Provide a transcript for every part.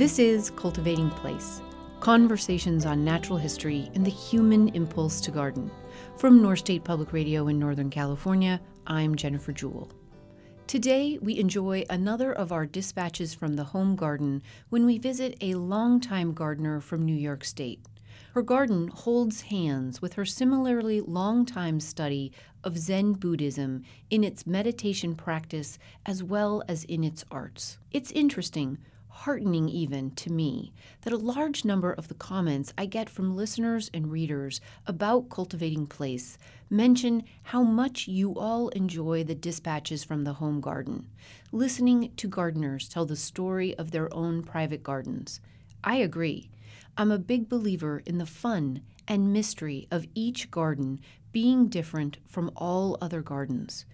This is Cultivating Place conversations on natural history and the human impulse to garden. From North State Public Radio in Northern California, I'm Jennifer Jewell. Today, we enjoy another of our dispatches from the home garden when we visit a longtime gardener from New York State. Her garden holds hands with her similarly long-time study of Zen Buddhism in its meditation practice as well as in its arts. It's interesting heartening even to me that a large number of the comments I get from listeners and readers about cultivating place mention how much you all enjoy the dispatches from the home garden, listening to gardeners tell the story of their own private gardens. I agree. I'm a big believer in the fun and mystery of each garden being different from all other gardens,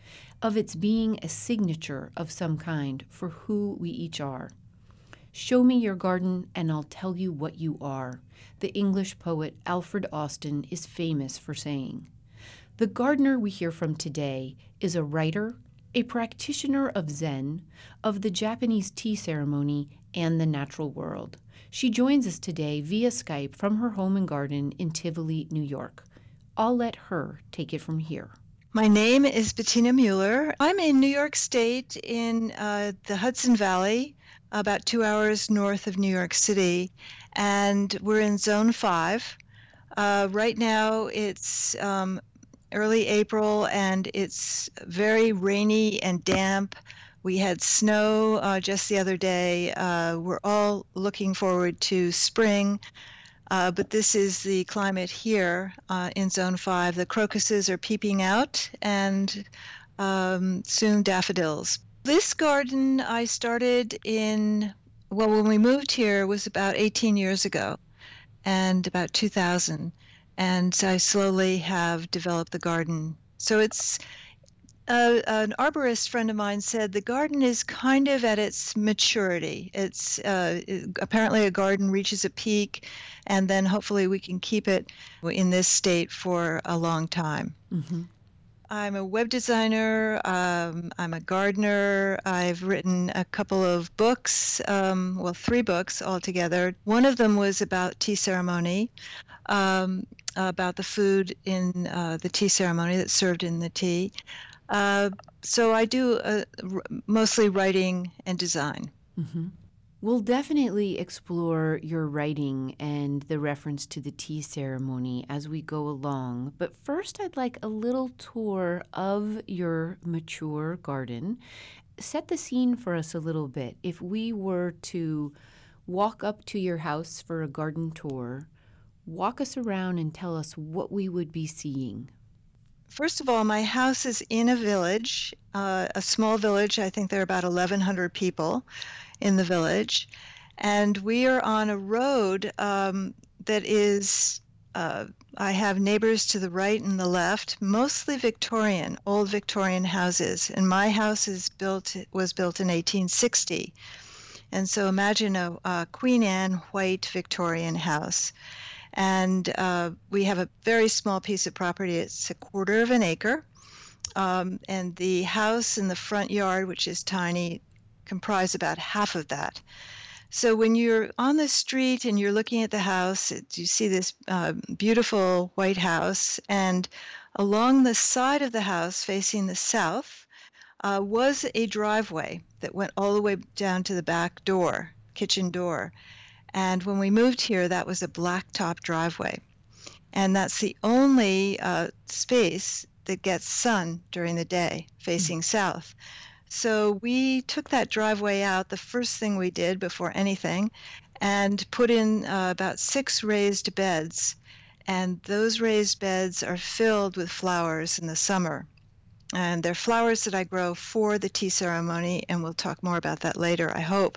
of its being a signature of some kind for who we each are. Show me your garden, and I'll tell you what you are, the English poet Alfred Austin is famous for saying. The gardener we hear from today is a writer, a practitioner of Zen, of the Japanese tea ceremony, and the natural world. She joins us today via Skype from her home and garden in Tivoli, New York. I'll let her take it from here. My name is Bettina Mueller. I'm in New York State in uh, the Hudson Valley, about two hours north of New York City, and we're in Zone 5. Uh, right now, it's um, early April and it's very rainy and damp. We had snow uh, just the other day. Uh, we're all looking forward to spring, uh, but this is the climate here uh, in Zone 5. The crocuses are peeping out and um, soon daffodils. This garden I started in, well, when we moved here was about 18 years ago and about 2000. And I slowly have developed the garden. So it's uh, an arborist friend of mine said the garden is kind of at its maturity. It's uh, apparently a garden reaches a peak, and then hopefully we can keep it in this state for a long time. Mm-hmm. I'm a web designer. Um, I'm a gardener. I've written a couple of books, um, well, three books altogether. One of them was about tea ceremony, um, about the food in uh, the tea ceremony that's served in the tea. Uh, so I do uh, r- mostly writing and design. Mm-hmm. We'll definitely explore your writing and the reference to the tea ceremony as we go along. But first, I'd like a little tour of your mature garden. Set the scene for us a little bit. If we were to walk up to your house for a garden tour, walk us around and tell us what we would be seeing. First of all, my house is in a village, uh, a small village. I think there are about 1,100 people in the village. And we are on a road um, that is, uh, I have neighbors to the right and the left, mostly Victorian, old Victorian houses. And my house is built was built in 1860. And so imagine a, a Queen Anne white Victorian house. And uh, we have a very small piece of property. It's a quarter of an acre. Um, and the house in the front yard, which is tiny, comprise about half of that. So when you're on the street and you're looking at the house, it, you see this uh, beautiful white house, and along the side of the house, facing the south, uh, was a driveway that went all the way down to the back door, kitchen door. And when we moved here, that was a blacktop driveway. And that's the only uh, space that gets sun during the day facing mm-hmm. south. So we took that driveway out the first thing we did before anything and put in uh, about six raised beds. And those raised beds are filled with flowers in the summer. And they're flowers that I grow for the tea ceremony, and we'll talk more about that later, I hope.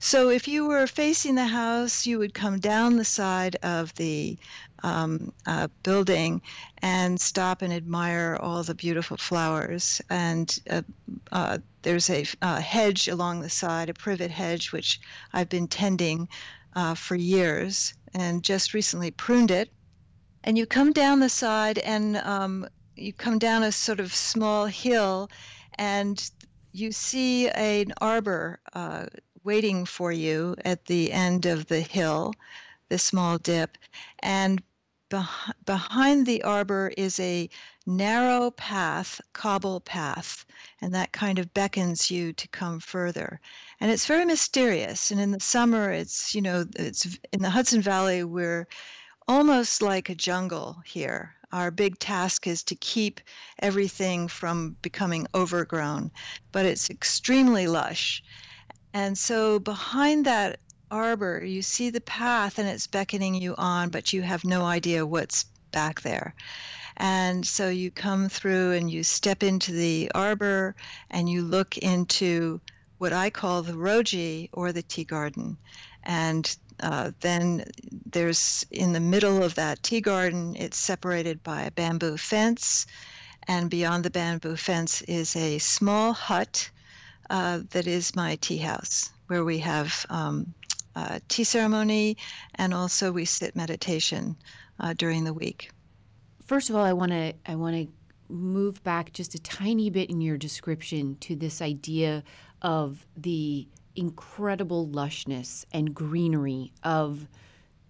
So if you were facing the house, you would come down the side of the um, uh, building and stop and admire all the beautiful flowers. And uh, uh, there's a hedge along the side, a privet hedge, which I've been tending uh, for years and just recently pruned it. And you come down the side and um, you come down a sort of small hill and you see an arbor uh, waiting for you at the end of the hill, the small dip. And beh- behind the arbor is a narrow path, cobble path, and that kind of beckons you to come further. And it's very mysterious. And in the summer, it's, you know, it's in the Hudson Valley, we're almost like a jungle here. Our big task is to keep everything from becoming overgrown, but it's extremely lush. And so behind that arbor, you see the path and it's beckoning you on, but you have no idea what's back there. And so you come through and you step into the arbor and you look into what I call the roji or the tea garden. And uh, then there's in the middle of that tea garden, it's separated by a bamboo fence. And beyond the bamboo fence is a small hut uh, that is my tea house, where we have um, tea ceremony and also we sit meditation uh, during the week. First of all, I want to I want to move back just a tiny bit in your description to this idea of the incredible lushness and greenery of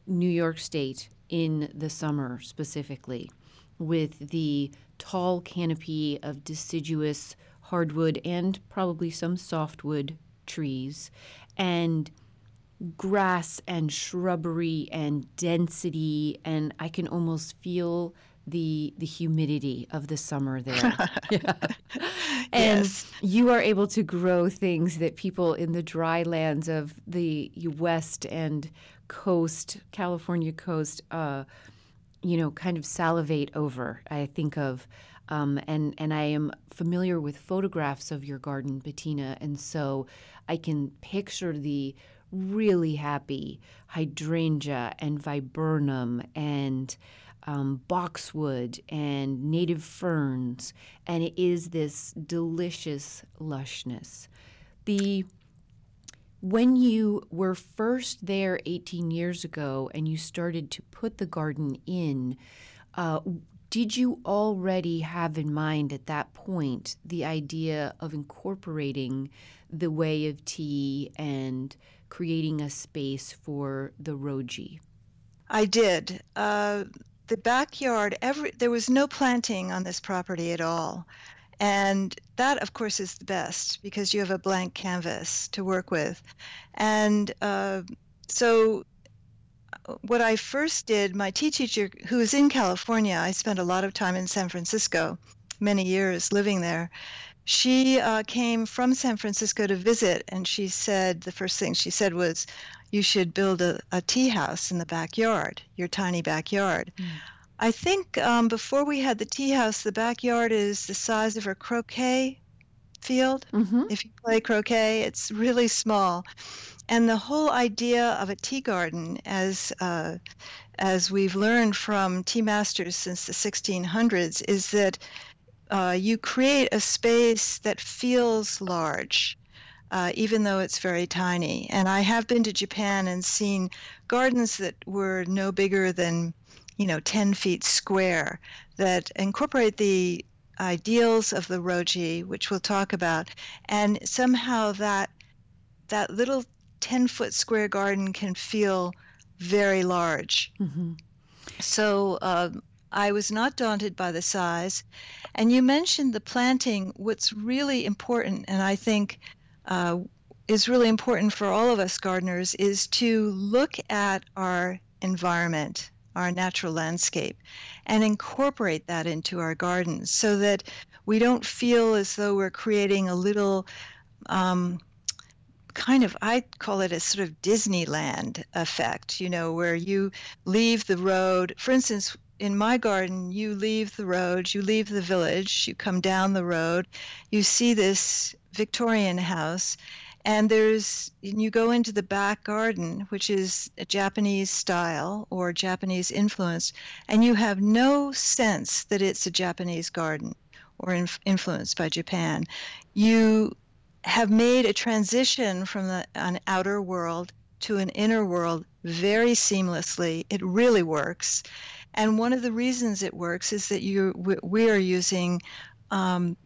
New York State in the summer specifically, with the tall canopy of deciduous hardwood and probably some softwood trees, and grass and shrubbery and density, and I can almost feel the the humidity of the summer there. yeah. And yes. you are able to grow things that people in the dry lands of the west and coast, California coast, uh, you know, kind of salivate over. I think of um, and and I am familiar with photographs of your garden, Bettina, and so I can picture the really happy hydrangea and viburnum and um, boxwood and native ferns, and it is this delicious lushness. The when you were first there 18 years ago and you started to put the garden in, uh, did you already have in mind at that point the idea of incorporating the way of tea and creating a space for the roji? I did. Uh, the backyard, every there was no planting on this property at all, and that, of course, is the best because you have a blank canvas to work with, and uh, so. What I first did, my tea teacher, who is in California, I spent a lot of time in San Francisco, many years living there, she uh, came from San Francisco to visit, and she said the first thing she said was, "You should build a, a tea house in the backyard, your tiny backyard." Mm. I think um, before we had the tea house, the backyard is the size of a croquet field. Mm-hmm. If you play croquet, it's really small, and the whole idea of a tea garden, as uh, as we've learned from tea masters since the 1600s, is that uh, you create a space that feels large, uh, even though it's very tiny. And I have been to Japan and seen gardens that were no bigger than, you know, 10 feet square that incorporate the ideals of the roji, which we'll talk about, and somehow that that little 10 foot square garden can feel very large. Mm-hmm. So um, I was not daunted by the size. And you mentioned the planting. What's really important, and I think uh, is really important for all of us gardeners, is to look at our environment, our natural landscape, and incorporate that into our gardens so that we don't feel as though we're creating a little. Um, kind of I call it a sort of Disneyland effect, you know, where you leave the road. For instance, in my garden, you leave the road, you leave the village, you come down the road, you see this Victorian house, and there's and you go into the back garden, which is a Japanese style or Japanese influence, and you have no sense that it's a Japanese garden or inf- influenced by Japan. You have made a transition from the, an outer world to an inner world very seamlessly. It really works. And one of the reasons it works is that you we are using um,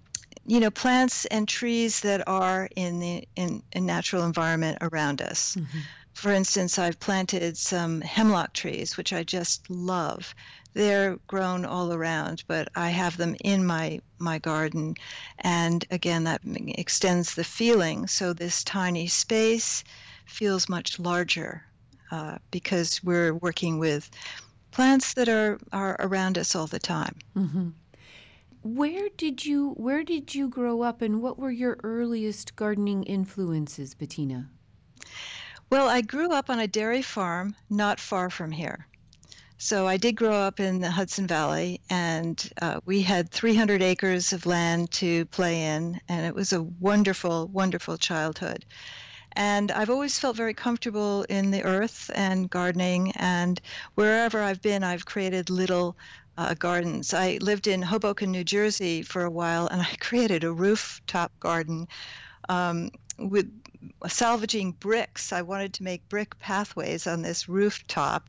you know, plants and trees that are in the in, in natural environment around us. Mm-hmm. For instance, I've planted some hemlock trees, which I just love. They're grown all around, but I have them in my my garden, and again, that extends the feeling. So this tiny space feels much larger uh, because we're working with plants that are, are around us all the time. Mm-hmm. Where did you Where did you grow up, and what were your earliest gardening influences, Bettina? Well, I grew up on a dairy farm not far from here. So I did grow up in the Hudson Valley, and uh, we had 300 acres of land to play in, and it was a wonderful, wonderful childhood. And I've always felt very comfortable in the earth and gardening. And wherever I've been, I've created little uh, gardens. I lived in Hoboken, New Jersey for a while, and I created a rooftop garden um, with salvaging bricks. I wanted to make brick pathways on this rooftop.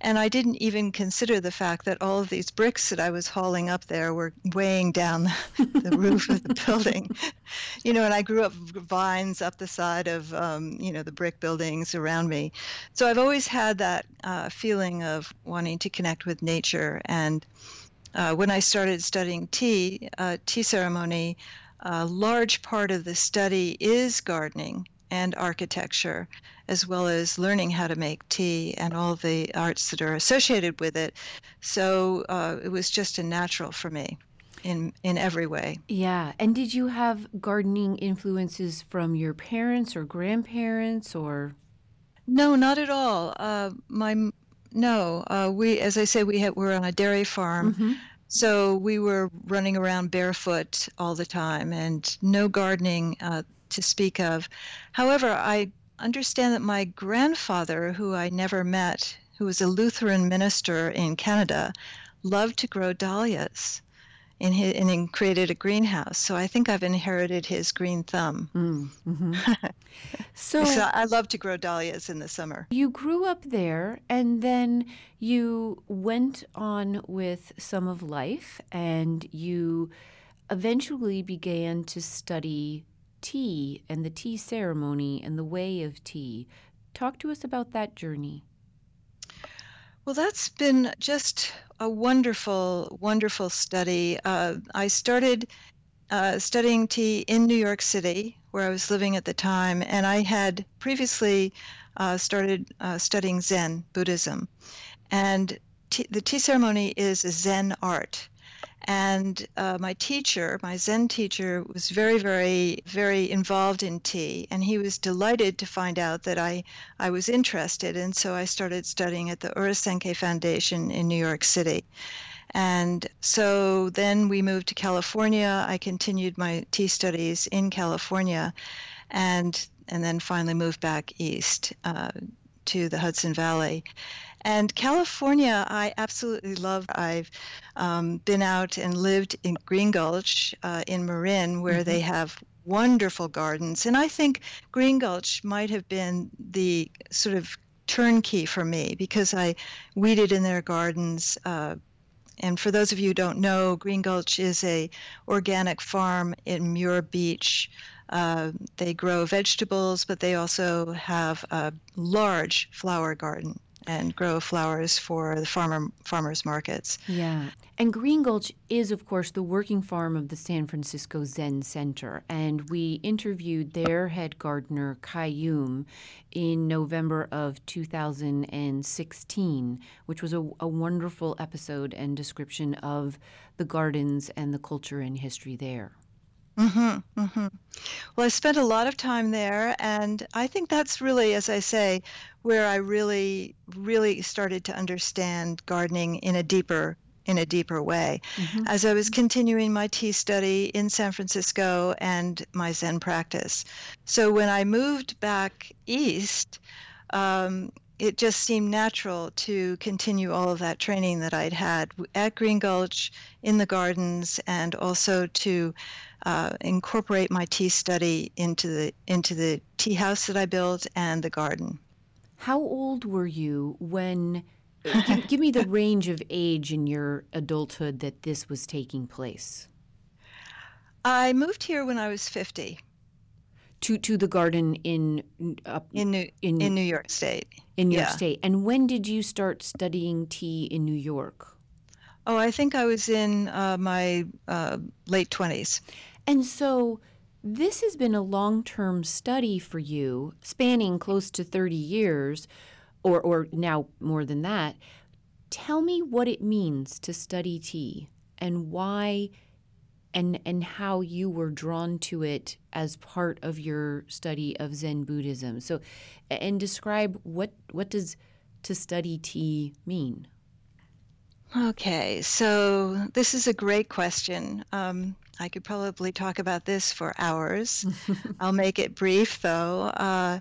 And I didn't even consider the fact that all of these bricks that I was hauling up there were weighing down the, roof of the building. You know, and I grew up vines up the side of, um, you know, the brick buildings around me. So I've always had that uh, feeling of wanting to connect with nature. And uh, when I started studying tea, uh, tea ceremony, a large part of the study is gardening and architecture as well as learning how to make tea and all the arts that are associated with it. So uh, it was just a natural for me in in every way. Yeah. And did you have gardening influences from your parents or grandparents or? No, not at all. Uh, my no. Uh, we, as I say, we had, were on a dairy farm. Mm-hmm. So we were running around barefoot all the time and no gardening uh, to speak of. However, I understand that my grandfather, who I never met, who was a Lutheran minister in Canada, loved to grow dahlias. In his, and he created a greenhouse. So I think I've inherited his green thumb. Mm, mm-hmm. so, so I love to grow dahlias in the summer. You grew up there, and then you went on with some of life, and you eventually began to study tea and the tea ceremony and the way of tea. Talk to us about that journey. Well, that's been just a wonderful, wonderful study. Uh, I started uh, studying tea in New York City, where I was living at the time, and I had previously uh, started uh, studying Zen Buddhism. And tea, the tea ceremony is a Zen art. And uh, my teacher, my Zen teacher, was very, very, very involved in tea, and he was delighted to find out that I, I was interested. And so I started studying at the Urasenke Foundation in New York City. And so then we moved to California. I continued my tea studies in California, and and then finally moved back east uh, to the Hudson Valley. And California, I absolutely love. I've um, been out and lived in Green Gulch uh, in Marin, where mm-hmm. they have wonderful gardens. And I think Green Gulch might have been the sort of turnkey for me because I weeded in their gardens. Uh, and for those of you who don't know, Green Gulch is a organic farm in Muir Beach. Uh, they grow vegetables, but they also have a large flower garden and grow flowers for the farmer farmers markets. Yeah. And Green Gulch is, of course, the working farm of the San Francisco Zen Center. And we interviewed their head gardener, Kai Yum, in November of 2016, which was a, a wonderful episode and description of the gardens and the culture and history there. Mm-hmm, mm-hmm. Well, I spent a lot of time there, and I think that's really, as I say, where I really, really started to understand gardening in a deeper in a deeper way. Mm-hmm. As I was continuing my tea study in San Francisco and my Zen practice. So when I moved back east, um, it just seemed natural to continue all of that training that I'd had at Green Gulch in the gardens and also to uh, incorporate my tea study into the into the tea house that I built and the garden. How old were you when? give, give me the range of age in your adulthood that this was taking place. I moved here when I was 50 to to the garden in uh, in New in, in New York State. In New York Yeah. State. And when did you start studying tea in New York? Oh, I think I was in uh, my uh, late 20s. And so this has been a long-term study for you, spanning close to 30 years or or now more than that. Tell me what it means to study tea and why and and how you were drawn to it as part of your study of Zen Buddhism. So and describe what what does to study tea mean? Okay, so this is a great question. Um, I could probably talk about this for hours. I'll make it brief though. Uh,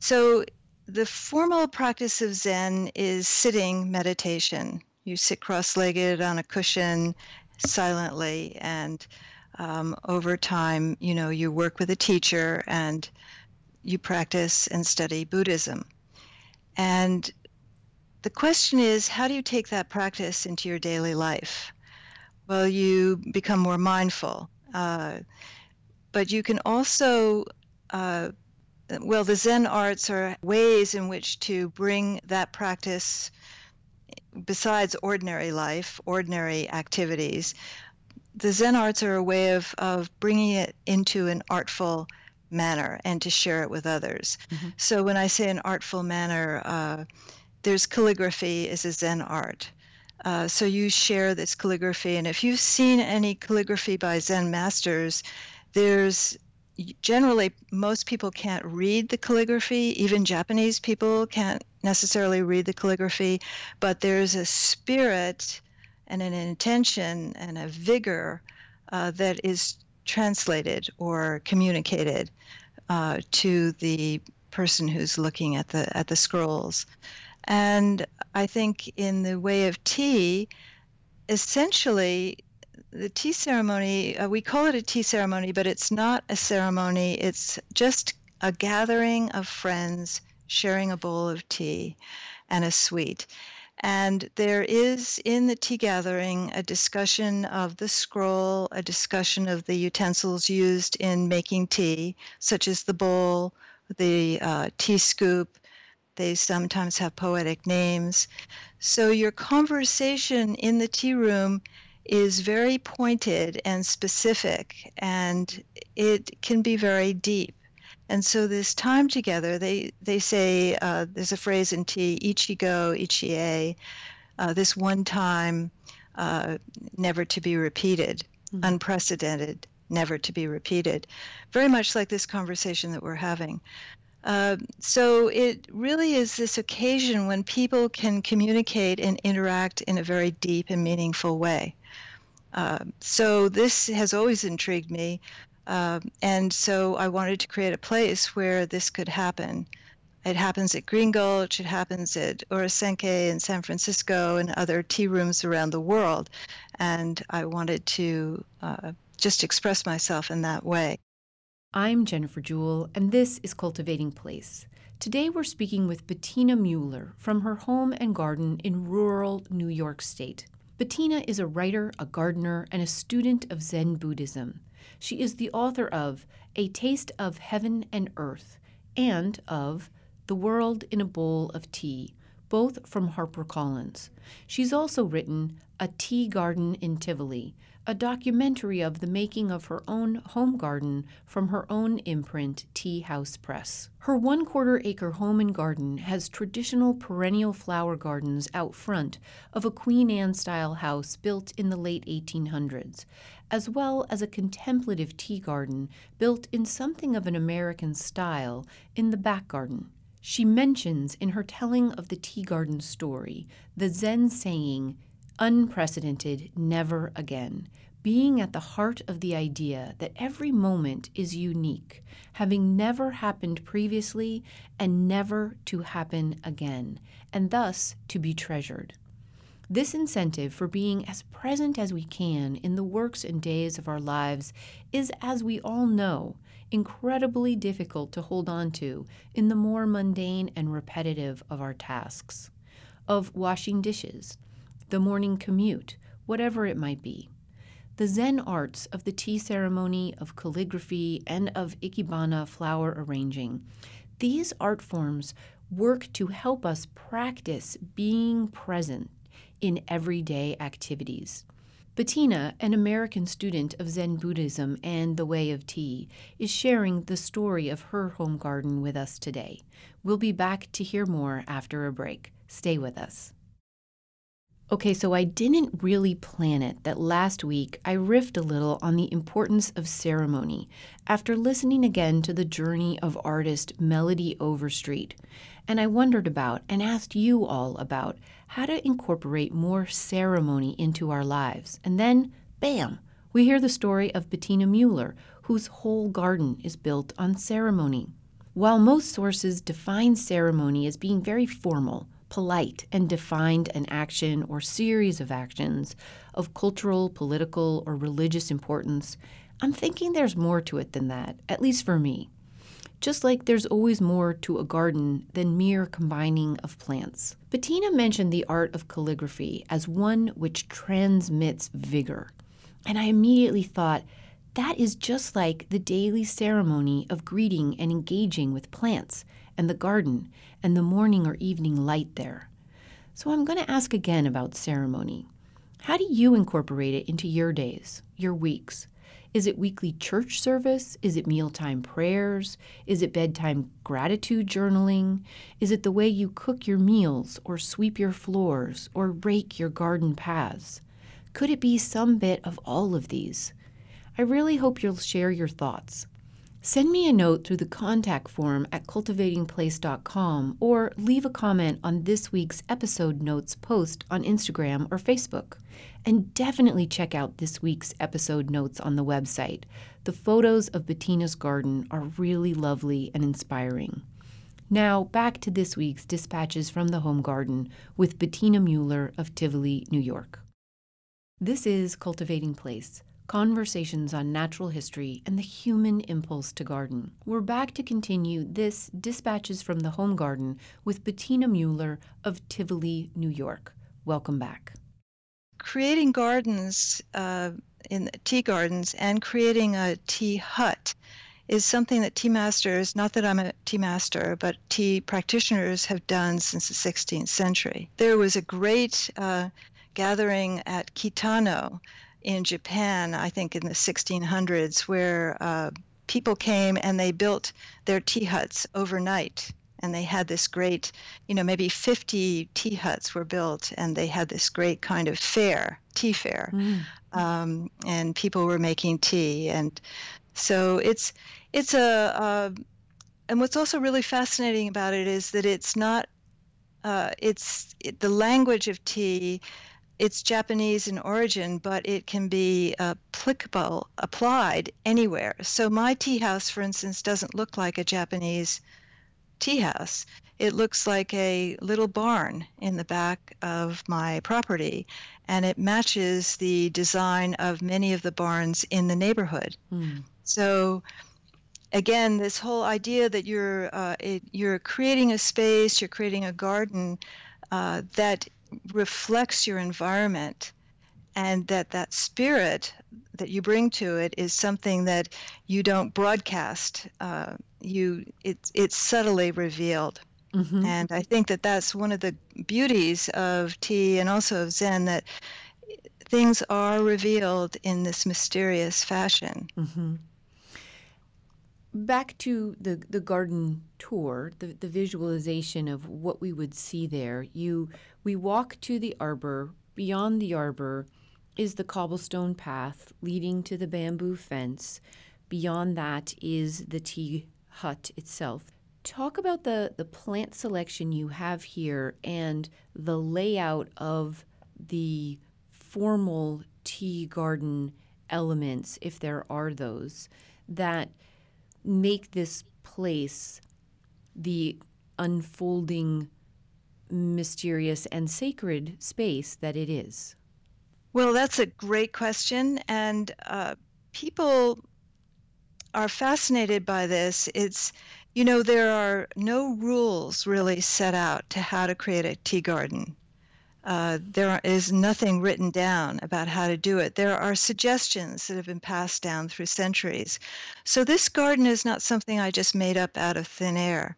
so, the formal practice of Zen is sitting meditation. You sit cross legged on a cushion silently, and um, over time, you know, you work with a teacher and you practice and study Buddhism. And the question is, how do you take that practice into your daily life? Well, you become more mindful. Uh, but you can also, uh, well, the Zen arts are ways in which to bring that practice besides ordinary life, ordinary activities. The Zen arts are a way of, of bringing it into an artful manner and to share it with others. Mhm. So when I say an artful manner, uh, there's calligraphy is a Zen art. Uh, so you share this calligraphy, and if you've seen any calligraphy by Zen masters, there's generally most people can't read the calligraphy. Even Japanese people can't necessarily read the calligraphy, but there's a spirit and an intention and a vigor uh, that is translated or communicated uh, to the person who's looking at the at the scrolls. And I think in the way of tea, essentially, the tea ceremony, uh, we call it a tea ceremony, but it's not a ceremony. It's just a gathering of friends sharing a bowl of tea and a sweet. And there is in the tea gathering a discussion of the scroll, a discussion of the utensils used in making tea, such as the bowl, the uh, tea scoop, they sometimes have poetic names. So your conversation in the tea room is very pointed and specific, and it can be very deep. And so this time together, they, they say, uh, there's a phrase in tea, ichigo, ichie, uh, this one time, uh, never to be repeated, Mhm. unprecedented, never to be repeated. Very much like this conversation that we're having. Uh, so it really is this occasion when people can communicate and interact in a very deep and meaningful way. Uh, so this has always intrigued me, uh, and so I wanted to create a place where this could happen. It happens at Green Gulch, it happens at Urasenke in San Francisco, and other tea rooms around the world, and I wanted to uh, just express myself in that way. I'm Jennifer Jewell, and this is Cultivating Place. Today we're speaking with Bettina Mueller from her home and garden in rural New York State. Bettina is a writer, a gardener, and a student of Zen Buddhism. She is the author of A Taste of Heaven and Earth and of The World in a Bowl of Tea, both from HarperCollins. She's also written A Tea Garden in Tivoli, a documentary of the making of her own home garden from her own imprint, Tea House Press. Her one quarter acre home and garden has traditional perennial flower gardens out front of a Queen Anne style house built in the late 1800s, as well as a contemplative tea garden built in something of an American style in the back garden. She mentions in her telling of the tea garden story the Zen saying, unprecedented, never again, being at the heart of the idea that every moment is unique, having never happened previously and never to happen again, and thus to be treasured. This incentive for being as present as we can in the works and days of our lives is, as we all know, incredibly difficult to hold on to in the more mundane and repetitive of our tasks, of washing dishes, the morning commute, whatever it might be. the Zen arts of the tea ceremony, of calligraphy, and of ikebana flower arranging. These art forms work to help us practice being present in everyday activities. Bettina, an American student of Zen Buddhism and the Way of Tea, is sharing the story of her home garden with us today. We'll be back to hear more after a break. Stay with us. Okay, so I didn't really plan it that last week I riffed a little on the importance of ceremony after listening again to the journey of artist Melody Overstreet. And I wondered about and asked you all about how to incorporate more ceremony into our lives. And then, bam, we hear the story of Bettina Mueller, whose whole garden is built on ceremony. While most sources define ceremony as being very formal, polite, and defined an action or series of actions of cultural, political, or religious importance, I'm thinking there's more to it than that, at least for me. Just like there's always more to a garden than mere combining of plants. Bettina mentioned the art of calligraphy as one which transmits vigor. And I immediately thought, that is just like the daily ceremony of greeting and engaging with plants and the garden and the morning or evening light there. So I'm going to ask again about ceremony. How do you incorporate it into your days, your weeks? Is it weekly church service? Is it mealtime prayers? Is it bedtime gratitude journaling? Is it the way you cook your meals or sweep your floors or rake your garden paths? Could it be some bit of all of these? I really hope you'll share your thoughts. Send me a note through the contact form at cultivatingplace.com or leave a comment on this week's episode notes post on Instagram or Facebook. And definitely check out this week's episode notes on the website. The photos of Bettina's garden are really lovely and inspiring. Now, back to this week's Dispatches from the Home Garden with Bettina Mueller of Tivoli, New York. This is Cultivating Place Conversations on Natural History and the Human Impulse to Garden. We're back to continue this Dispatches from the Home Garden with Bettina Mueller of Tivoli, New York. Welcome back. Creating gardens uh, in tea gardens and creating a tea hut is something that tea masters, not that I'm a tea master, but tea practitioners have done since the 16th century. There was a great uh, gathering at Kitano in Japan, I think in the 1600s, where uh, people came and they built their tea huts overnight. And they had this great, you know, maybe 50 tea huts were built, and they had this great kind of fair, tea fair. Mm. Um, and people were making tea. And so it's, it's a, uh, and what's also really fascinating about it is that it's not, uh, it's it, the language of tea it's Japanese in origin, but it can be applicable, applied anywhere. So my tea house, for instance, doesn't look like a Japanese tea house. It looks like a little barn in the back of my property, and it matches the design of many of the barns in the neighborhood. Mm. So again, this whole idea that you're uh, it, you're creating a space, you're creating a garden uh, that reflects your environment and that that spirit that you bring to it is something that you don't broadcast uh, you it's it's subtly revealed. Mm-hmm. and i think that that's one of the beauties of tea and also of zen that things are revealed in this mysterious fashion. Mm-hmm back to the the garden tour, the, the visualization of what we would see there. You we walk to the arbor. Beyond the arbor is the cobblestone path leading to the bamboo fence. Beyond that is the tea hut itself. Talk about the, the plant selection you have here and the layout of the formal tea garden elements, if there are those, that make this place the unfolding, mysterious, and sacred space that it is? Well, that's a great question. And uh, people are fascinated by this. It's, you know, there are no rules really set out to how to create a tea garden. Uh, there is nothing written down about how to do it. There are suggestions that have been passed down through centuries. So this garden is not something I just made up out of thin air.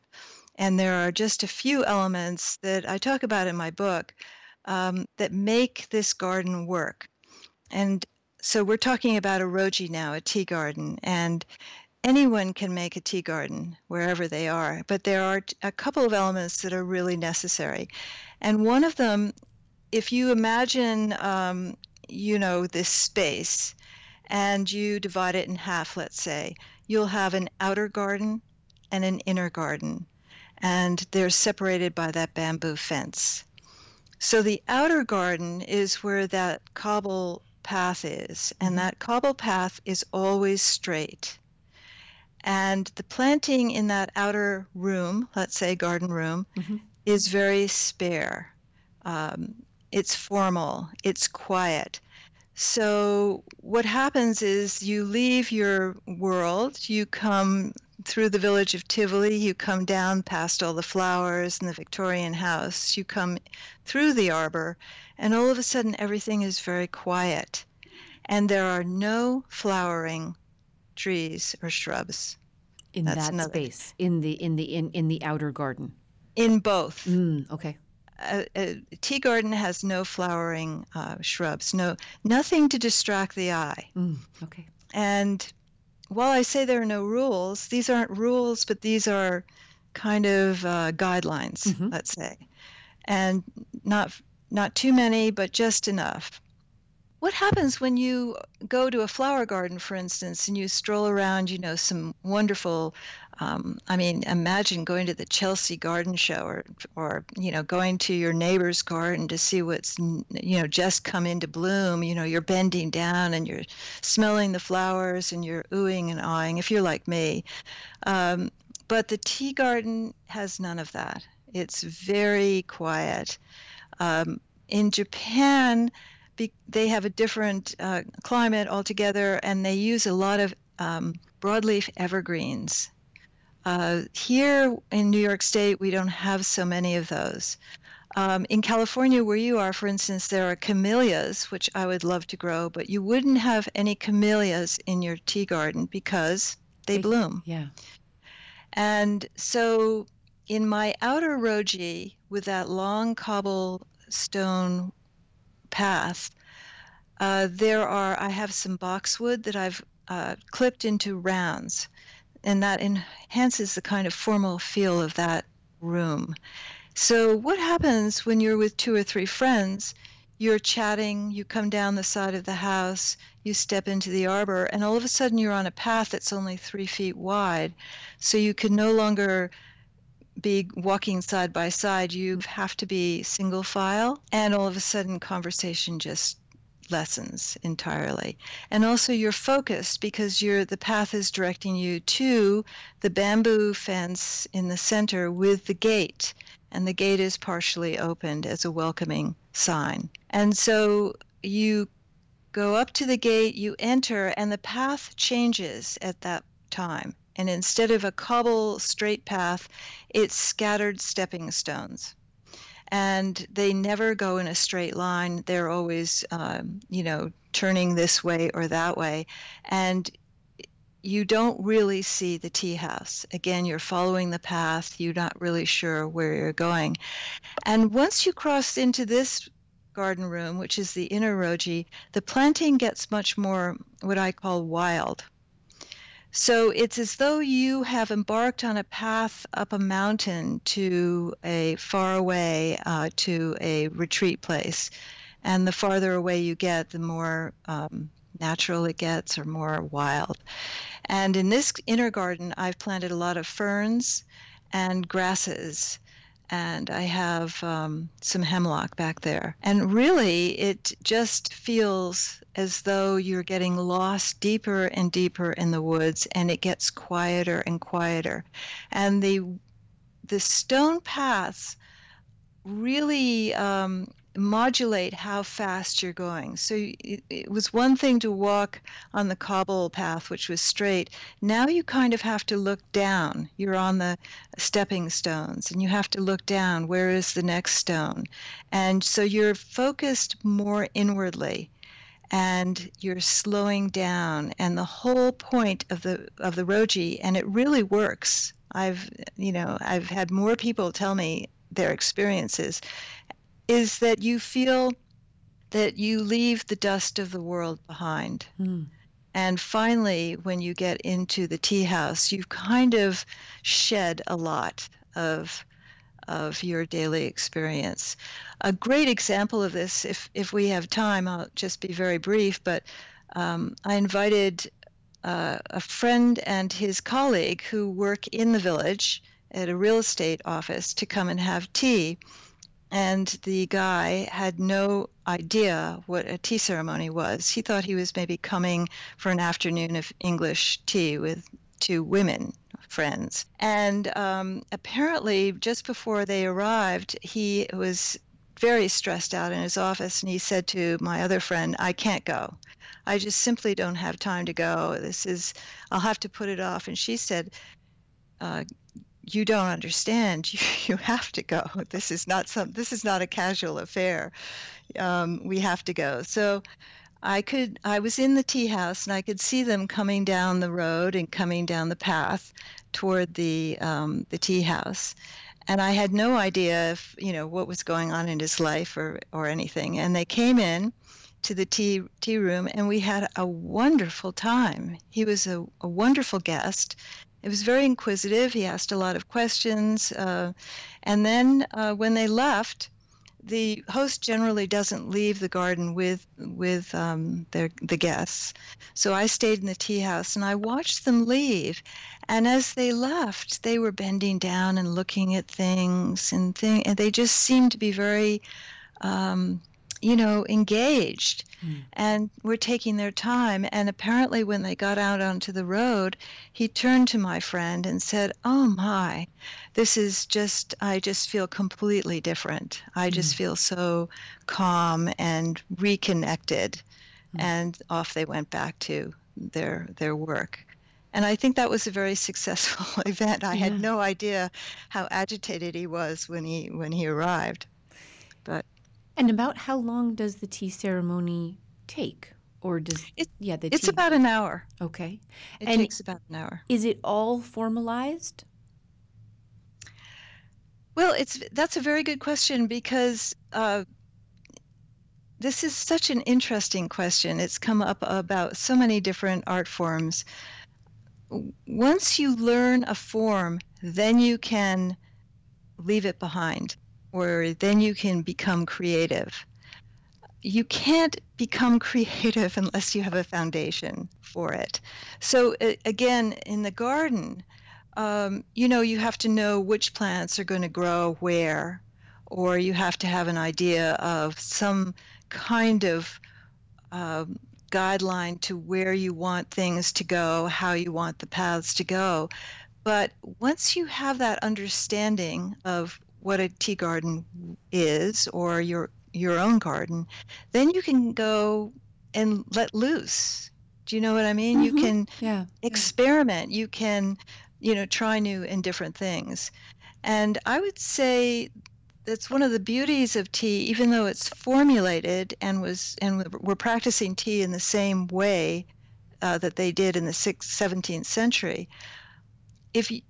And there are just a few elements that I talk about in my book um, that make this garden work. And so we're talking about a roji now, a tea garden, and anyone can make a tea garden wherever they are, but there are a couple of elements that are really necessary. And one of them, if you imagine, um, you know, this space and you divide it in half, let's say, you'll have an outer garden and an inner garden, and they're separated by that bamboo fence. So the outer garden is where that cobble path is, and mm-hmm. that cobble path is always straight. And the planting in that outer room, let's say garden room, mm-hmm. is very spare. Um, it's formal, it's quiet. So, what happens is you leave your world, you come through the village of Tivoli, you come down past all the flowers and the Victorian house, you come through the arbor, and all of a sudden everything is very quiet. And there are no flowering trees or shrubs. In That's that another. space, in the in the in, in the outer garden. In both. Mm, okay. A, a, tea garden has no flowering uh, shrubs, no nothing to distract the eye. Mm, okay. And while I say there are no rules, these aren't rules, but these are kind of uh, guidelines, mm-hmm. let's say, and not not too many, but just enough. What happens when you go to a flower garden, for instance, and you stroll around, you know, some wonderful um, I mean, imagine going to the Chelsea Garden Show or, or, you know, going to your neighbor's garden to see what's, you know, just come into bloom. You know, you're bending down and you're smelling the flowers and you're oohing and awing, if you're like me. Um, but the tea garden has none of that. It's very quiet. Um, in Japan, be, they have a different uh, climate altogether, and they use a lot of um, broadleaf evergreens uh, here in New York State, we don't have so many of those. Um, in California, where you are, for instance, there are camellias, which I would love to grow, but you wouldn't have any camellias in your tea garden because they, they bloom. Yeah. And so in my outer roji with that long cobblestone path, uh, there are, I have some boxwood that I've uh, clipped into rounds and that enhances the kind of formal feel of that room. So, what happens when you're with two or three friends? You're chatting, you come down the side of the house, you step into the arbor, and all of a sudden you're on a path that's only three feet wide. So, you can no longer be walking side by side, you have to be single file, and all of a sudden conversation just lessens entirely. And also you're focused because you're the path is directing you to the bamboo fence in the center with the gate. And the gate is partially opened as a welcoming sign. And so you go up to the gate, you enter, and the path changes at that time. And instead of a cobble straight path, it's scattered stepping stones and they never go in a straight line. They're always, um, you know, turning this way or that way. And you don't really see the tea house. Again, you're following the path, you're not really sure where you're going. And once you cross into this garden room, which is the inner roji, the planting gets much more what I call wild. So it's as though you have embarked on a path up a mountain to a far away uh, to a retreat place. And the farther away you get, the more um, natural it gets or more wild. And in this inner garden, I've planted a lot of ferns and grasses and I have um, some hemlock back there. And really, it just feels as though you're getting lost deeper and deeper in the woods, and it gets quieter and quieter. And the the stone paths really um, modulate how fast you're going. So it, it, was one thing to walk on the cobble path, which was straight. Now you kind of have to look down. You're on the stepping stones, and you have to look down. Where is the next stone? And so you're focused more inwardly. And you're slowing down, and the whole point of the of the roji, and it really works. I've you know I've had more people tell me their experiences is that you feel that you leave the dust of the world behind. Mm. And finally, when you get into the tea house, you've kind of shed a lot of of your daily experience. A great example of this, if if we have time, I'll just be very brief. But um, I invited uh, a friend and his colleague who work in the village at a real estate office to come and have tea and the guy had no idea what a tea ceremony was. He thought he was maybe coming for an afternoon of English tea with two women friends. And um, apparently, just before they arrived, he was very stressed out in his office, and he said to my other friend, I can't go. I just simply don't have time to go. This is, I'll have to put it off. And she said, uh, you don't understand. You, you have to go. This is not some this is not a casual affair. Um, we have to go. So i could i was in the tea house and i could see them coming down the road and coming down the path toward the um, the tea house. And i had no idea if you know what was going on in his life or or anything. And they came in to the tea tea room and we had a wonderful time. He was a, a wonderful guest it was very inquisitive. He asked a lot of questions. Uh, and then uh, when they left, the host generally doesn't leave the garden with with um, their the guests. So I stayed in the tea house and I watched them leave. And as they left, they were bending down and looking at things and thing, and they just seemed to be very um, you know, engaged mm. and were taking their time. And apparently, when they got out onto the road, he turned to my friend and said, Oh my, this is just, I just feel completely different. I just mm. feel so calm and reconnected. Mm. And off they went back to their, their work. And I think that was a very successful event. I yeah. had no idea how agitated he was when he when he arrived. But and about how long does the tea ceremony take? Or does it, yeah, the it's tea... about an hour. Okay. It and takes about an hour. Is it all formalized? Well, it's that's a very good question because uh, this is such an interesting question. It's come up about so many different art forms. Once you learn a form, then you can leave it behind or then you can become creative. You can't become creative unless you have a foundation for it. So, again, in the garden, um, you know, you have to know which plants are going to grow where, or you have to have an idea of some kind of um, guideline to where you want things to go, how you want the paths to go. But once you have that understanding of what a tea garden is or your your own garden, then you can go and let loose. Do you know what I mean? Mm-hmm. You can yeah. experiment. You can, you know, try new and different things. And I would say that's one of the beauties of tea, even though it's formulated and was and we're practicing tea in the same way uh, that they did in the sixth, 17th century. If you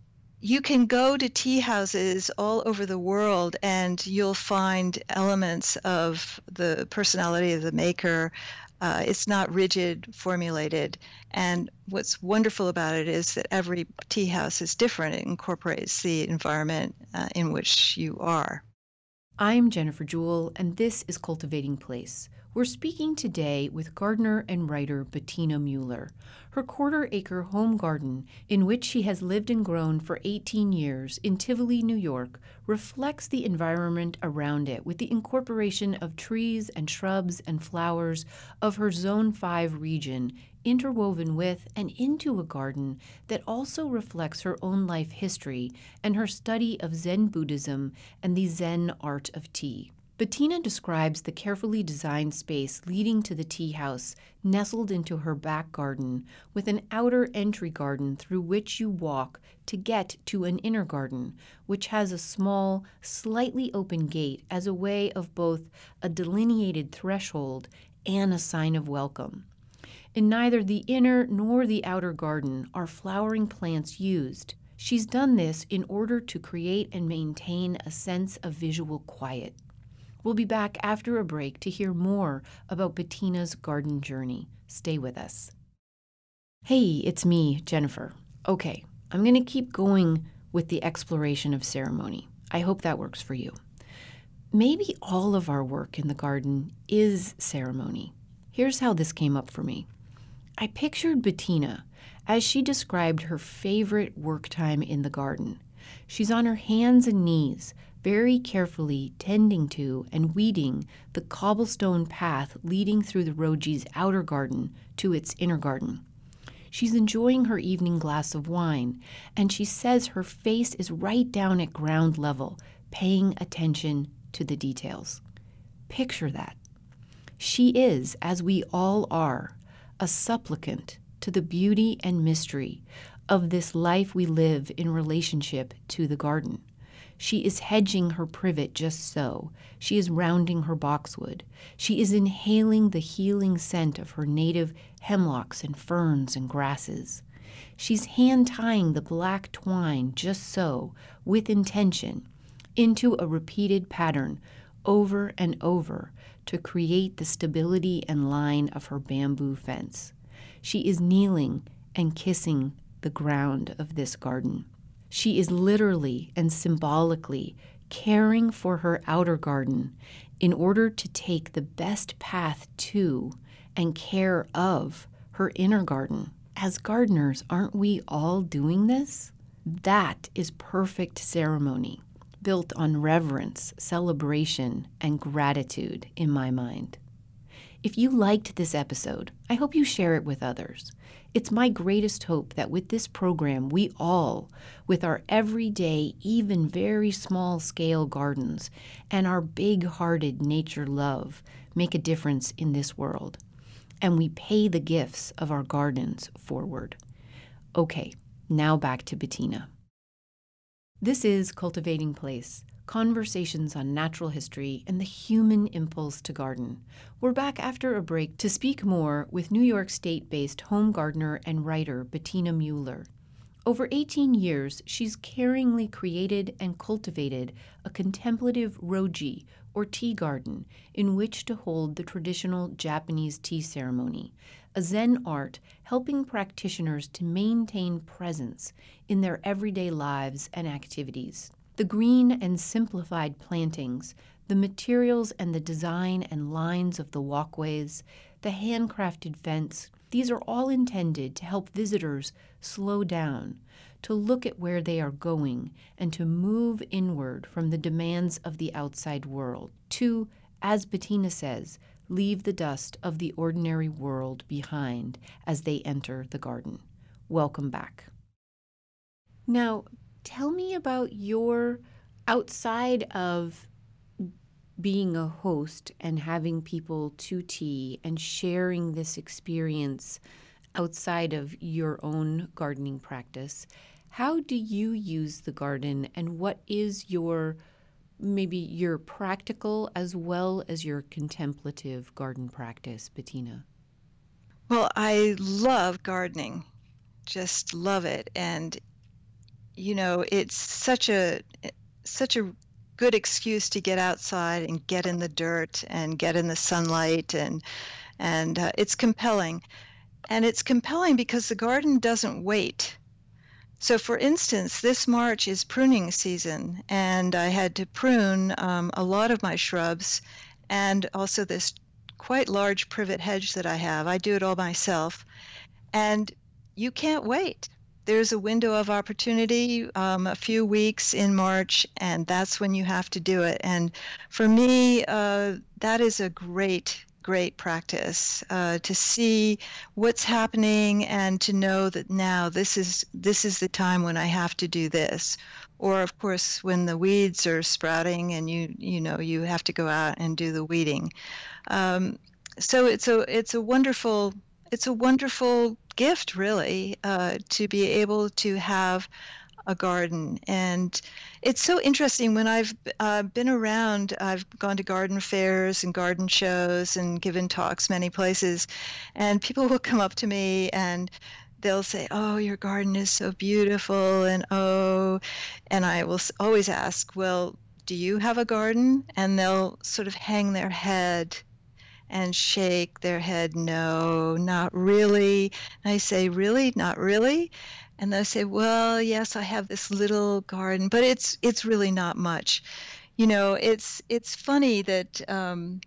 can go to tea houses all over the world and you'll find elements of the personality of the maker. Uh, it's not rigid, formulated. And what's wonderful about it is that every tea house is different. It incorporates the environment uh, in which you are. I'm Jennifer Jewell, and this is Cultivating Place. We're speaking today with gardener and writer Bettina Mueller. Her quarter acre home garden, in which she has lived and grown for 18 years in Tivoli, New York, reflects the environment around it with the incorporation of trees and shrubs and flowers of her Zone 5 region, interwoven with and into a garden that also reflects her own life history and her study of Zen Buddhism and the Zen art of tea. Bettina describes the carefully designed space leading to the tea house nestled into her back garden with an outer entry garden through which you walk to get to an inner garden, which has a small, slightly open gate as a way of both a delineated threshold and a sign of welcome. In neither the inner nor the outer garden are flowering plants used. She's done this in order to create and maintain a sense of visual quiet. We'll be back after a break to hear more about Bettina's garden journey. Stay with us. Hey, it's me, Jennifer. Okay, I'm going to keep going with the exploration of ceremony. I hope that works for you. Maybe all of our work in the garden is ceremony. Here's how this came up for me. I pictured Bettina as she described her favorite work time in the garden. She's on her hands and knees, very carefully tending to and weeding the cobblestone path leading through the Roji's outer garden to its inner garden. She's enjoying her evening glass of wine, and she says her face is right down at ground level, paying attention to the details. Picture that. She is, as we all are, a supplicant to the beauty and mystery of this life we live in relationship to the garden. She is hedging her privet just so. She is rounding her boxwood. She is inhaling the healing scent of her native hemlocks and ferns and grasses. She's hand tying the black twine just so, with intention, into a repeated pattern over and over to create the stability and line of her bamboo fence. She is kneeling and kissing the ground of this garden. She is literally and symbolically caring for her outer garden in order to take the best path to and care of her inner garden. As gardeners, aren't we all doing this? That is perfect ceremony, built on reverence, celebration, and gratitude in my mind. If you liked this episode, I hope you share it with others. It's my greatest hope that with this program, we all, with our everyday, even very small scale gardens and our big hearted nature love, make a difference in this world. And we pay the gifts of our gardens forward. Okay, now back to Bettina. This is Cultivating Place conversations on natural history and the human impulse to garden. We're back after a break to speak more with New York State based home gardener and writer Bettina Mueller. Over 18 years, she's caringly created and cultivated a contemplative roji, or tea garden, in which to hold the traditional Japanese tea ceremony, a Zen art helping practitioners to maintain presence in their everyday lives and activities. The green and simplified plantings, the materials and the design and lines of the walkways, the handcrafted fence, these are all intended to help visitors slow down, to look at where they are going, and to move inward from the demands of the outside world, to, as Bettina says, leave the dust of the ordinary world behind as they enter the garden. Welcome back. Now, tell me about your outside of being a host and having people to tea and sharing this experience outside of your own gardening practice how do you use the garden and what is your maybe your practical as well as your contemplative garden practice bettina? Well i love gardening. Just love it. And you know, it's such a such a good excuse to get outside and get in the dirt and get in the sunlight and and uh, it's compelling. And it's compelling because the garden doesn't wait. So for instance this march is pruning season and i had to prune um, a lot of my shrubs and also this quite large privet hedge that i have. I do it all myself. And you can't wait there's a window of opportunity, um, a few weeks in March, and that's when you have to do it. And for me, uh, that is a great, great practice uh, to see what's happening and to know that now this is this is the time when I have to do this. Or of course when the weeds are sprouting and you you know you have to go out and do the weeding. Um, so it's a it's a wonderful it's a wonderful gift really uh, to be able to have a garden. And it's so interesting when I've uh, been around, I've gone to garden fairs and garden shows and given talks many places, and people will come up to me and they'll say, Oh, your garden is so beautiful. And oh, and I will always ask, Well, do you have a garden? And they'll sort of hang their head and shake their head, No, not really. And I say, Really? Not really? and they'll say, "Well, yes, I have this little garden, but it's it's really not much." You know, it's it's funny that um,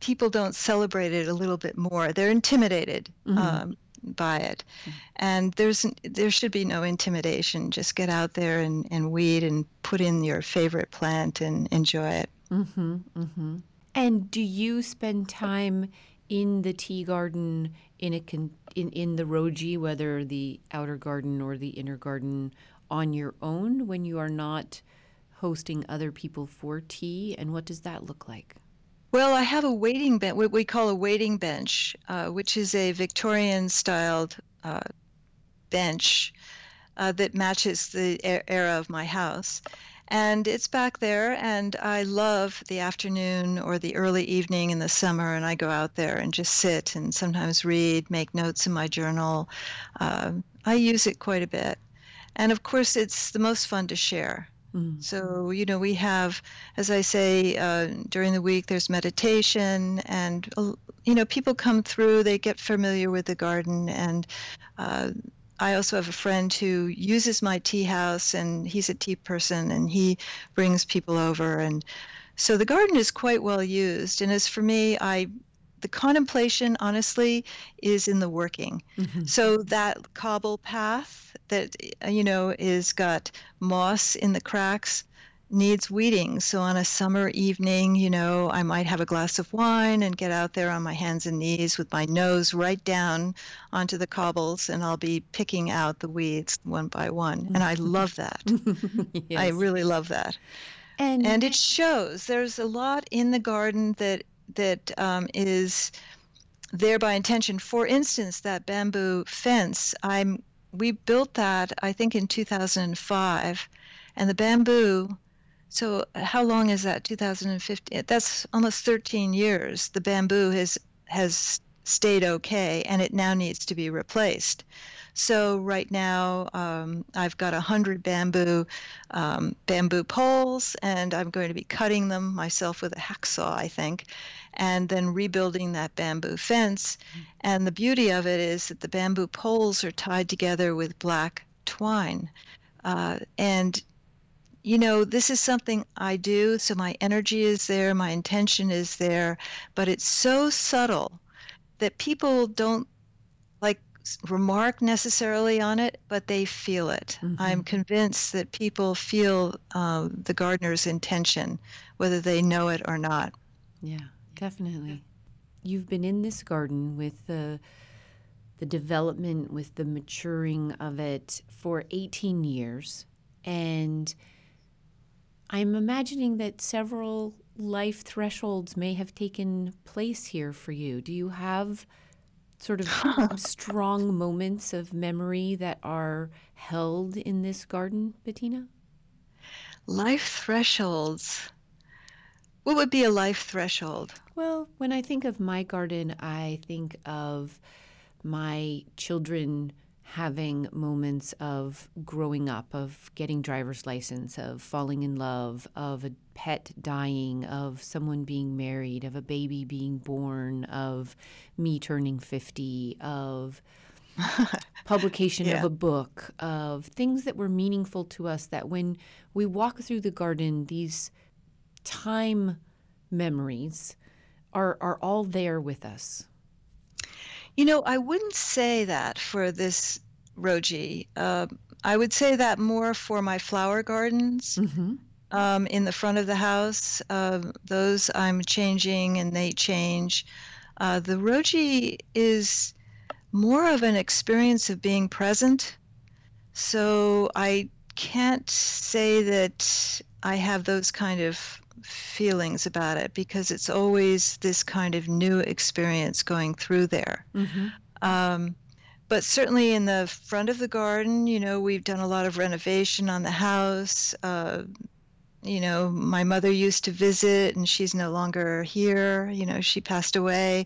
people don't celebrate it a little bit more. They're intimidated mm-hmm. um, by it, and there's there should be no intimidation. Just get out there and, and weed and put in your favorite plant and enjoy it. Mm-hmm, mm-hmm. And do you spend time in the tea garden in a con- in in the roji, whether the outer garden or the inner garden, on your own when you are not hosting other people for tea, and what does that look like? Well, I have a waiting bench, what we call a waiting bench, uh, which is a Victorian-styled uh, bench uh, that matches the era of my house. And it's back there, and I love the afternoon or the early evening in the summer, and I go out there and just sit and sometimes read, make notes in my journal. Uh, I use it quite a bit. And of course, it's the most fun to share. Mm. So, you know, we have, as I say, uh, during the week, there's meditation, and, uh, you know, people come through, they get familiar with the garden, and uh, I also have a friend who uses my tea house, and he's a tea person, and he brings people over, and so the garden is quite well used. And as for me, I the contemplation, honestly, is in the working. Mm-hmm. So that cobble path that you know is got moss in the cracks needs weeding. So on a summer evening, you know, I might have a glass of wine and get out there on my hands and knees with my nose right down onto the cobbles and I'll be picking out the weeds one by one. And I love that. yes. I really love that. And and it shows. There's a lot in the garden that that um, is there by intention. For instance, that bamboo fence, I'm we built that I think in 2005 and the bamboo so how long is that? 2015. That's almost 13 years. The bamboo has has stayed okay, and it now needs to be replaced. So right now, um, I've got a hundred bamboo um, bamboo poles, and I'm going to be cutting them myself with a hacksaw, I think, and then rebuilding that bamboo fence. And the beauty of it is that the bamboo poles are tied together with black twine, uh, and you know, this is something I do, so my energy is there, my intention is there, but it's so subtle that people don't like remark necessarily on it, but they feel it. Mm-hmm. I'm convinced that people feel uh, the gardener's intention, whether they know it or not. Yeah, definitely. You've been in this garden with the the development, with the maturing of it for 18 years, and I'm imagining that several life thresholds may have taken place here for you. Do you have sort of strong moments of memory that are held in this garden, Bettina? Life thresholds. What would be a life threshold? Well, when I think of my garden, I think of my children having moments of growing up, of getting driver's license, of falling in love, of a pet dying, of someone being married, of a baby being born, of me turning 50, of publication yeah. of a book, of things that were meaningful to us that when we walk through the garden, these time memories are, are all there with us. You know, I wouldn't say that for this Roji. Uh, I would say that more for my flower gardens. Mm-hmm. um, in the front of the house. Uh, those I'm changing and they change. Uh, the Roji is more of an experience of being present. So I can't say that I have those kind of feelings about it because it's always this kind of new experience going through there. Mm-hmm. Um, but certainly in the front of the garden, you know, we've done a lot of renovation on the house. Uh, you know, my mother used to visit and she's no longer here. You know, she passed away.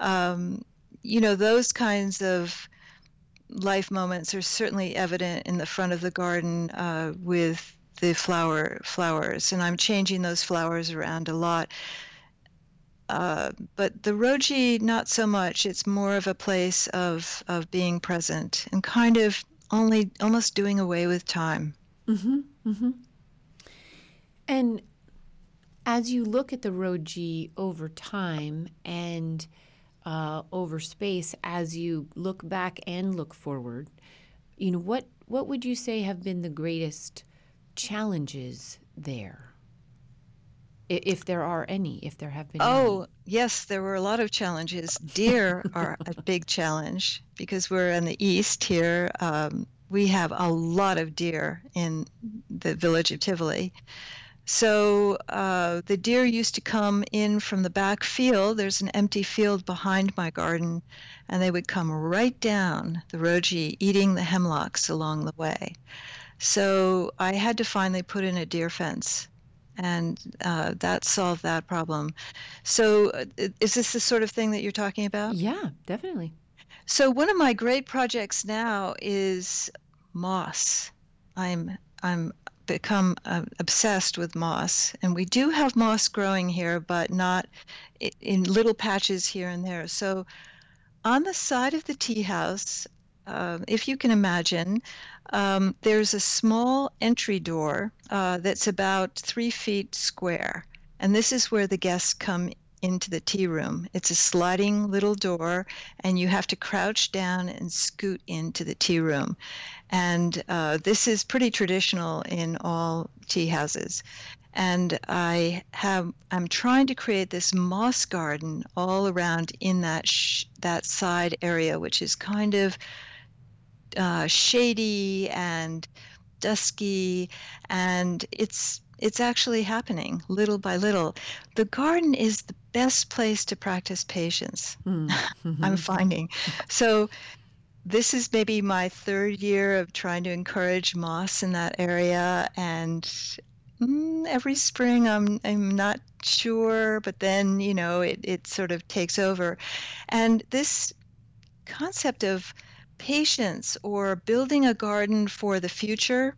Um, you know, those kinds of life moments are certainly evident in the front of the garden uh, with the flower flowers, and I'm changing those flowers around a lot. Uh, but the Roji, not so much. It's more of a place of of being present and kind of only almost doing away with time. Mm-hmm. Mm-hmm. And as you look at the Roji over time and uh, over space, as you look back and look forward, you know what what would you say have been the greatest challenges there? If there are any, if there have been. Oh, any. yes, there were a lot of challenges. Deer are a big challenge because we're in the east here. Um, we have a lot of deer in the village of Tivoli. So uh, the deer used to come in from the back field. There's an empty field behind my garden, and they would come right down the Roji, eating the hemlocks along the way. So I had to finally put in a deer fence, and uh, that solved that problem. So uh, is this the sort of thing that you're talking about? Yeah, definitely. So one of my great projects now is moss. I'm I'm become uh, obsessed with moss, and we do have moss growing here, but not in little patches here and there. So on the side of the tea house, uh, if you can imagine, um, there's a small entry door uh, that's about three feet square. And this is where the guests come into the tea room. It's a sliding little door, and you have to crouch down and scoot into the tea room. And uh, this is pretty traditional in all tea houses. And I have I'm trying to create this moss garden all around in that sh- that side area, which is kind of uh, shady and dusky, and it's it's actually happening little by little. The garden is the best place to practice patience. Mm-hmm. I'm finding. So this is maybe my third year of trying to encourage moss in that area and mm, every spring I'm I'm not sure but then you know it, it sort of takes over and this concept of patience or building a garden for the future.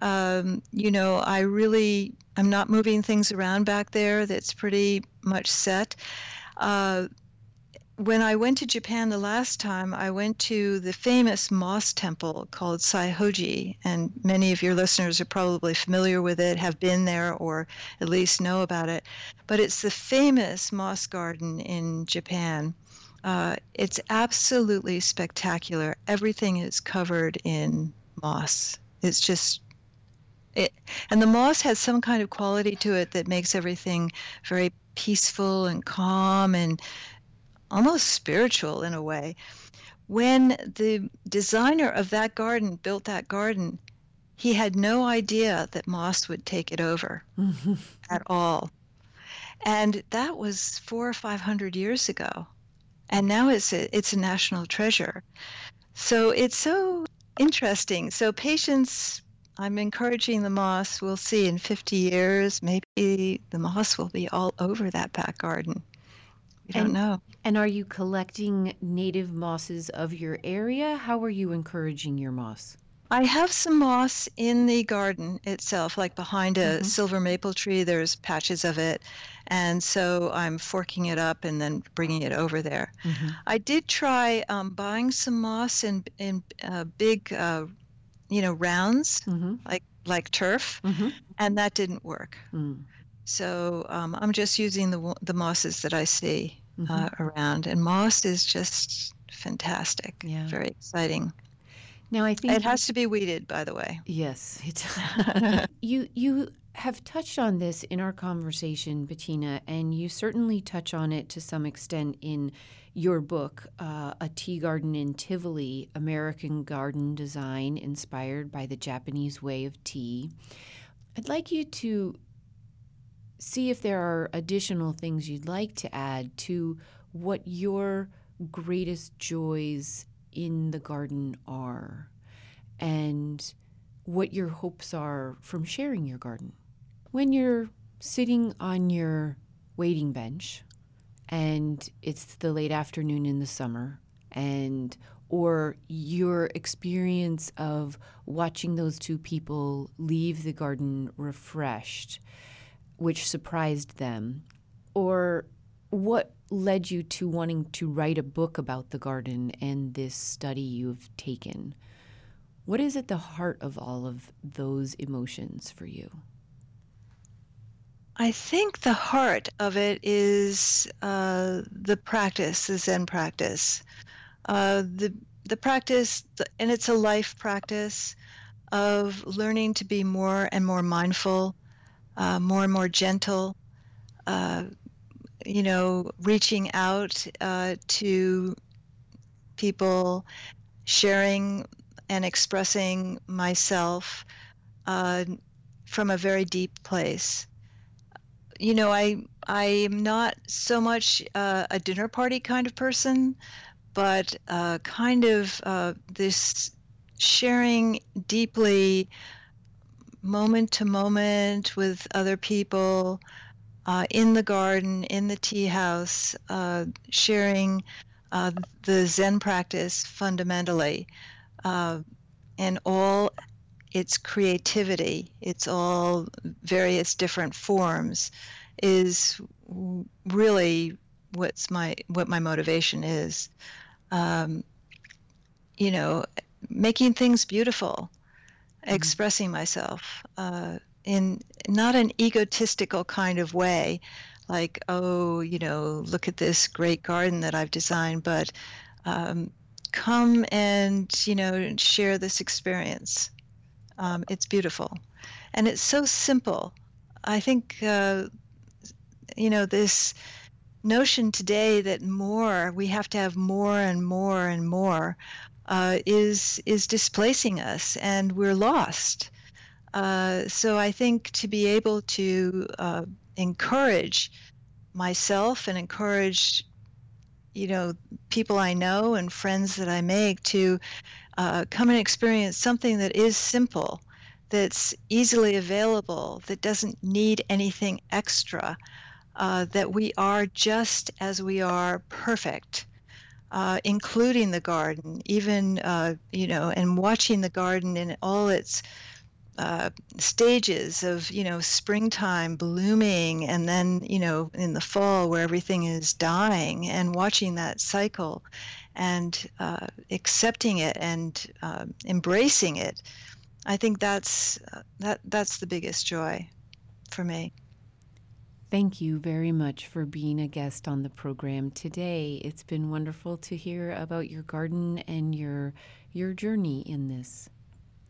Um, you know, I really, I'm not moving things around back there. That's pretty much set. Uh, when I went to Japan the last time, I went to the famous moss temple called Saihoji, and many of your listeners are probably familiar with it, have been there, or at least know about it. But it's the famous moss garden in Japan. Uh, it's absolutely spectacular. Everything is covered in moss. It's just it, and the moss has some kind of quality to it that makes everything very peaceful and calm and almost spiritual in a way. When the designer of that garden built that garden, he had no idea that moss would take it over at all. And that was four or five hundred years ago and now it's a, it's a national treasure. So it's so interesting. So patience, I'm encouraging the moss. We'll see in 50 years, maybe the moss will be all over that back garden. We don't know. And are you collecting native mosses of your area? How are you encouraging your moss? I have some moss in the garden itself, like behind a mm-hmm. silver maple tree, there's patches of it. And so I'm forking it up and then bringing it over there. Mm-hmm. I did try um, buying some moss in, in uh, big, uh, you know, rounds, mm-hmm. like, like turf, mm-hmm. and that didn't work. Mm. So um, I'm just using the, the mosses that I see uh, mm-hmm. around. And moss is just fantastic, yeah. very exciting. Now I think it has to be weeded, by the way. Yes, it. you you have touched on this in our conversation, Bettina, and you certainly touch on it to some extent in your book, uh, A Tea Garden in Tivoli American Garden Design Inspired by the Japanese Way of Tea. I'd like you to see if there are additional things you'd like to add to what your greatest joys in the garden are and what your hopes are from sharing your garden. When you're sitting on your waiting bench and it's the late afternoon in the summer and or your experience of watching those two people leave the garden refreshed which surprised them or what led you to wanting to write a book about the garden and this study you've taken what is at the heart of all of those emotions for you I think the heart of it is uh, the practice, the Zen practice. Uh, the the practice, and it's a life practice of learning to be more and more mindful, uh, more and more gentle. You know, reaching out uh, to people, sharing and expressing myself uh, from a very deep place. You know, I I am not so much uh, a dinner party kind of person, but uh, kind of uh, this sharing deeply, moment to moment with other people, uh, in the garden, in the tea house, uh, sharing uh, the Zen practice fundamentally, and all its creativity, its all various different forms, is really what's my what my motivation is. Um, you know, making things beautiful, mm-hmm. expressing myself uh, in not an egotistical kind of way, like oh, you know, look at this great garden that I've designed, but um, come and you know share this experience um, it's beautiful. And it's so simple. I think, uh, you know, this notion today that more, we have to have more and more and more, uh, is, is displacing us and we're lost. Uh, so I think to be able to uh, encourage myself and encourage you know people I know and friends that I make to uh, come and experience something that is simple, that's easily available, that doesn't need anything extra, uh, that we are just as we are perfect. Uh, including the garden, even you know, and watching the garden in all its uh, stages of you know springtime blooming and then you know in the fall where everything is dying and watching that cycle and uh, accepting it and uh, embracing it, I think that's uh, that that's the biggest joy for me. Thank you very much for being a guest on the program today. It's been wonderful to hear about your garden and your your journey in this.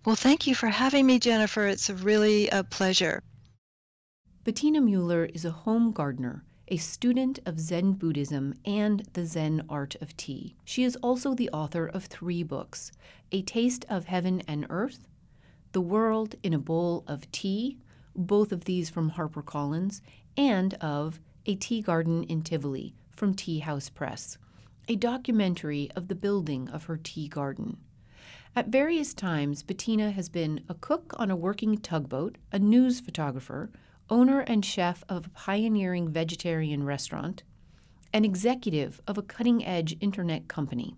Well, thank you for having me, Jennifer. It's really a pleasure. Bettina Mueller is a home gardener a student of Zen Buddhism and the Zen art of tea. She is also the author of three books A Taste of Heaven and Earth, The World in a Bowl of Tea, both of these from HarperCollins, and of A Tea Garden in Tivoli from Tea House Press, a documentary of the building of her tea garden. At various times, Bettina has been a cook on a working tugboat, a news photographer, owner and chef of a pioneering vegetarian restaurant, an executive of a cutting edge internet company,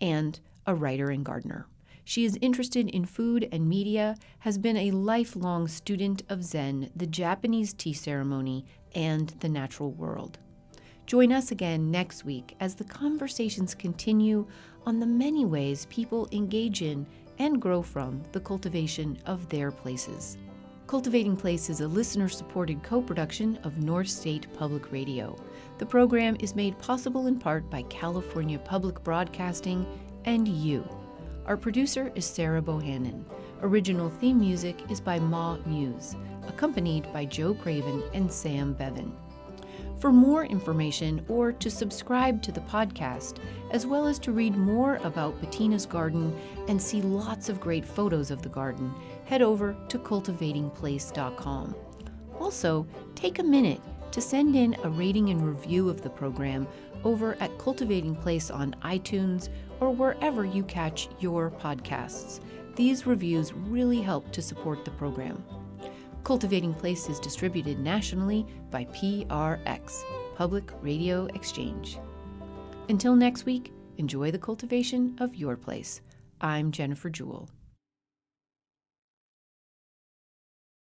and a writer and gardener. She is interested in food and media, has been a lifelong student of Zen, the Japanese tea ceremony, and the natural world. Join us again next week as the conversations continue on the many ways people engage in and grow from the cultivation of their places. Cultivating Place is a listener supported co production of North State Public Radio. The program is made possible in part by California Public Broadcasting and you. Our producer is Sarah Bohannon. Original theme music is by Mamuse, accompanied by Joe Craven and Sam Bevan. For more information or to subscribe to the podcast, as well as to read more about Bettina's garden and see lots of great photos of the garden, head over to cultivatingplace.com. Also, take a minute to send in a rating and review of the program over at Cultivating Place on iTunes or wherever you catch your podcasts. These reviews really help to support the program. Cultivating Place is distributed nationally by PRX, Public Radio Exchange. Until next week, enjoy the cultivation of your place. I'm Jennifer Jewell.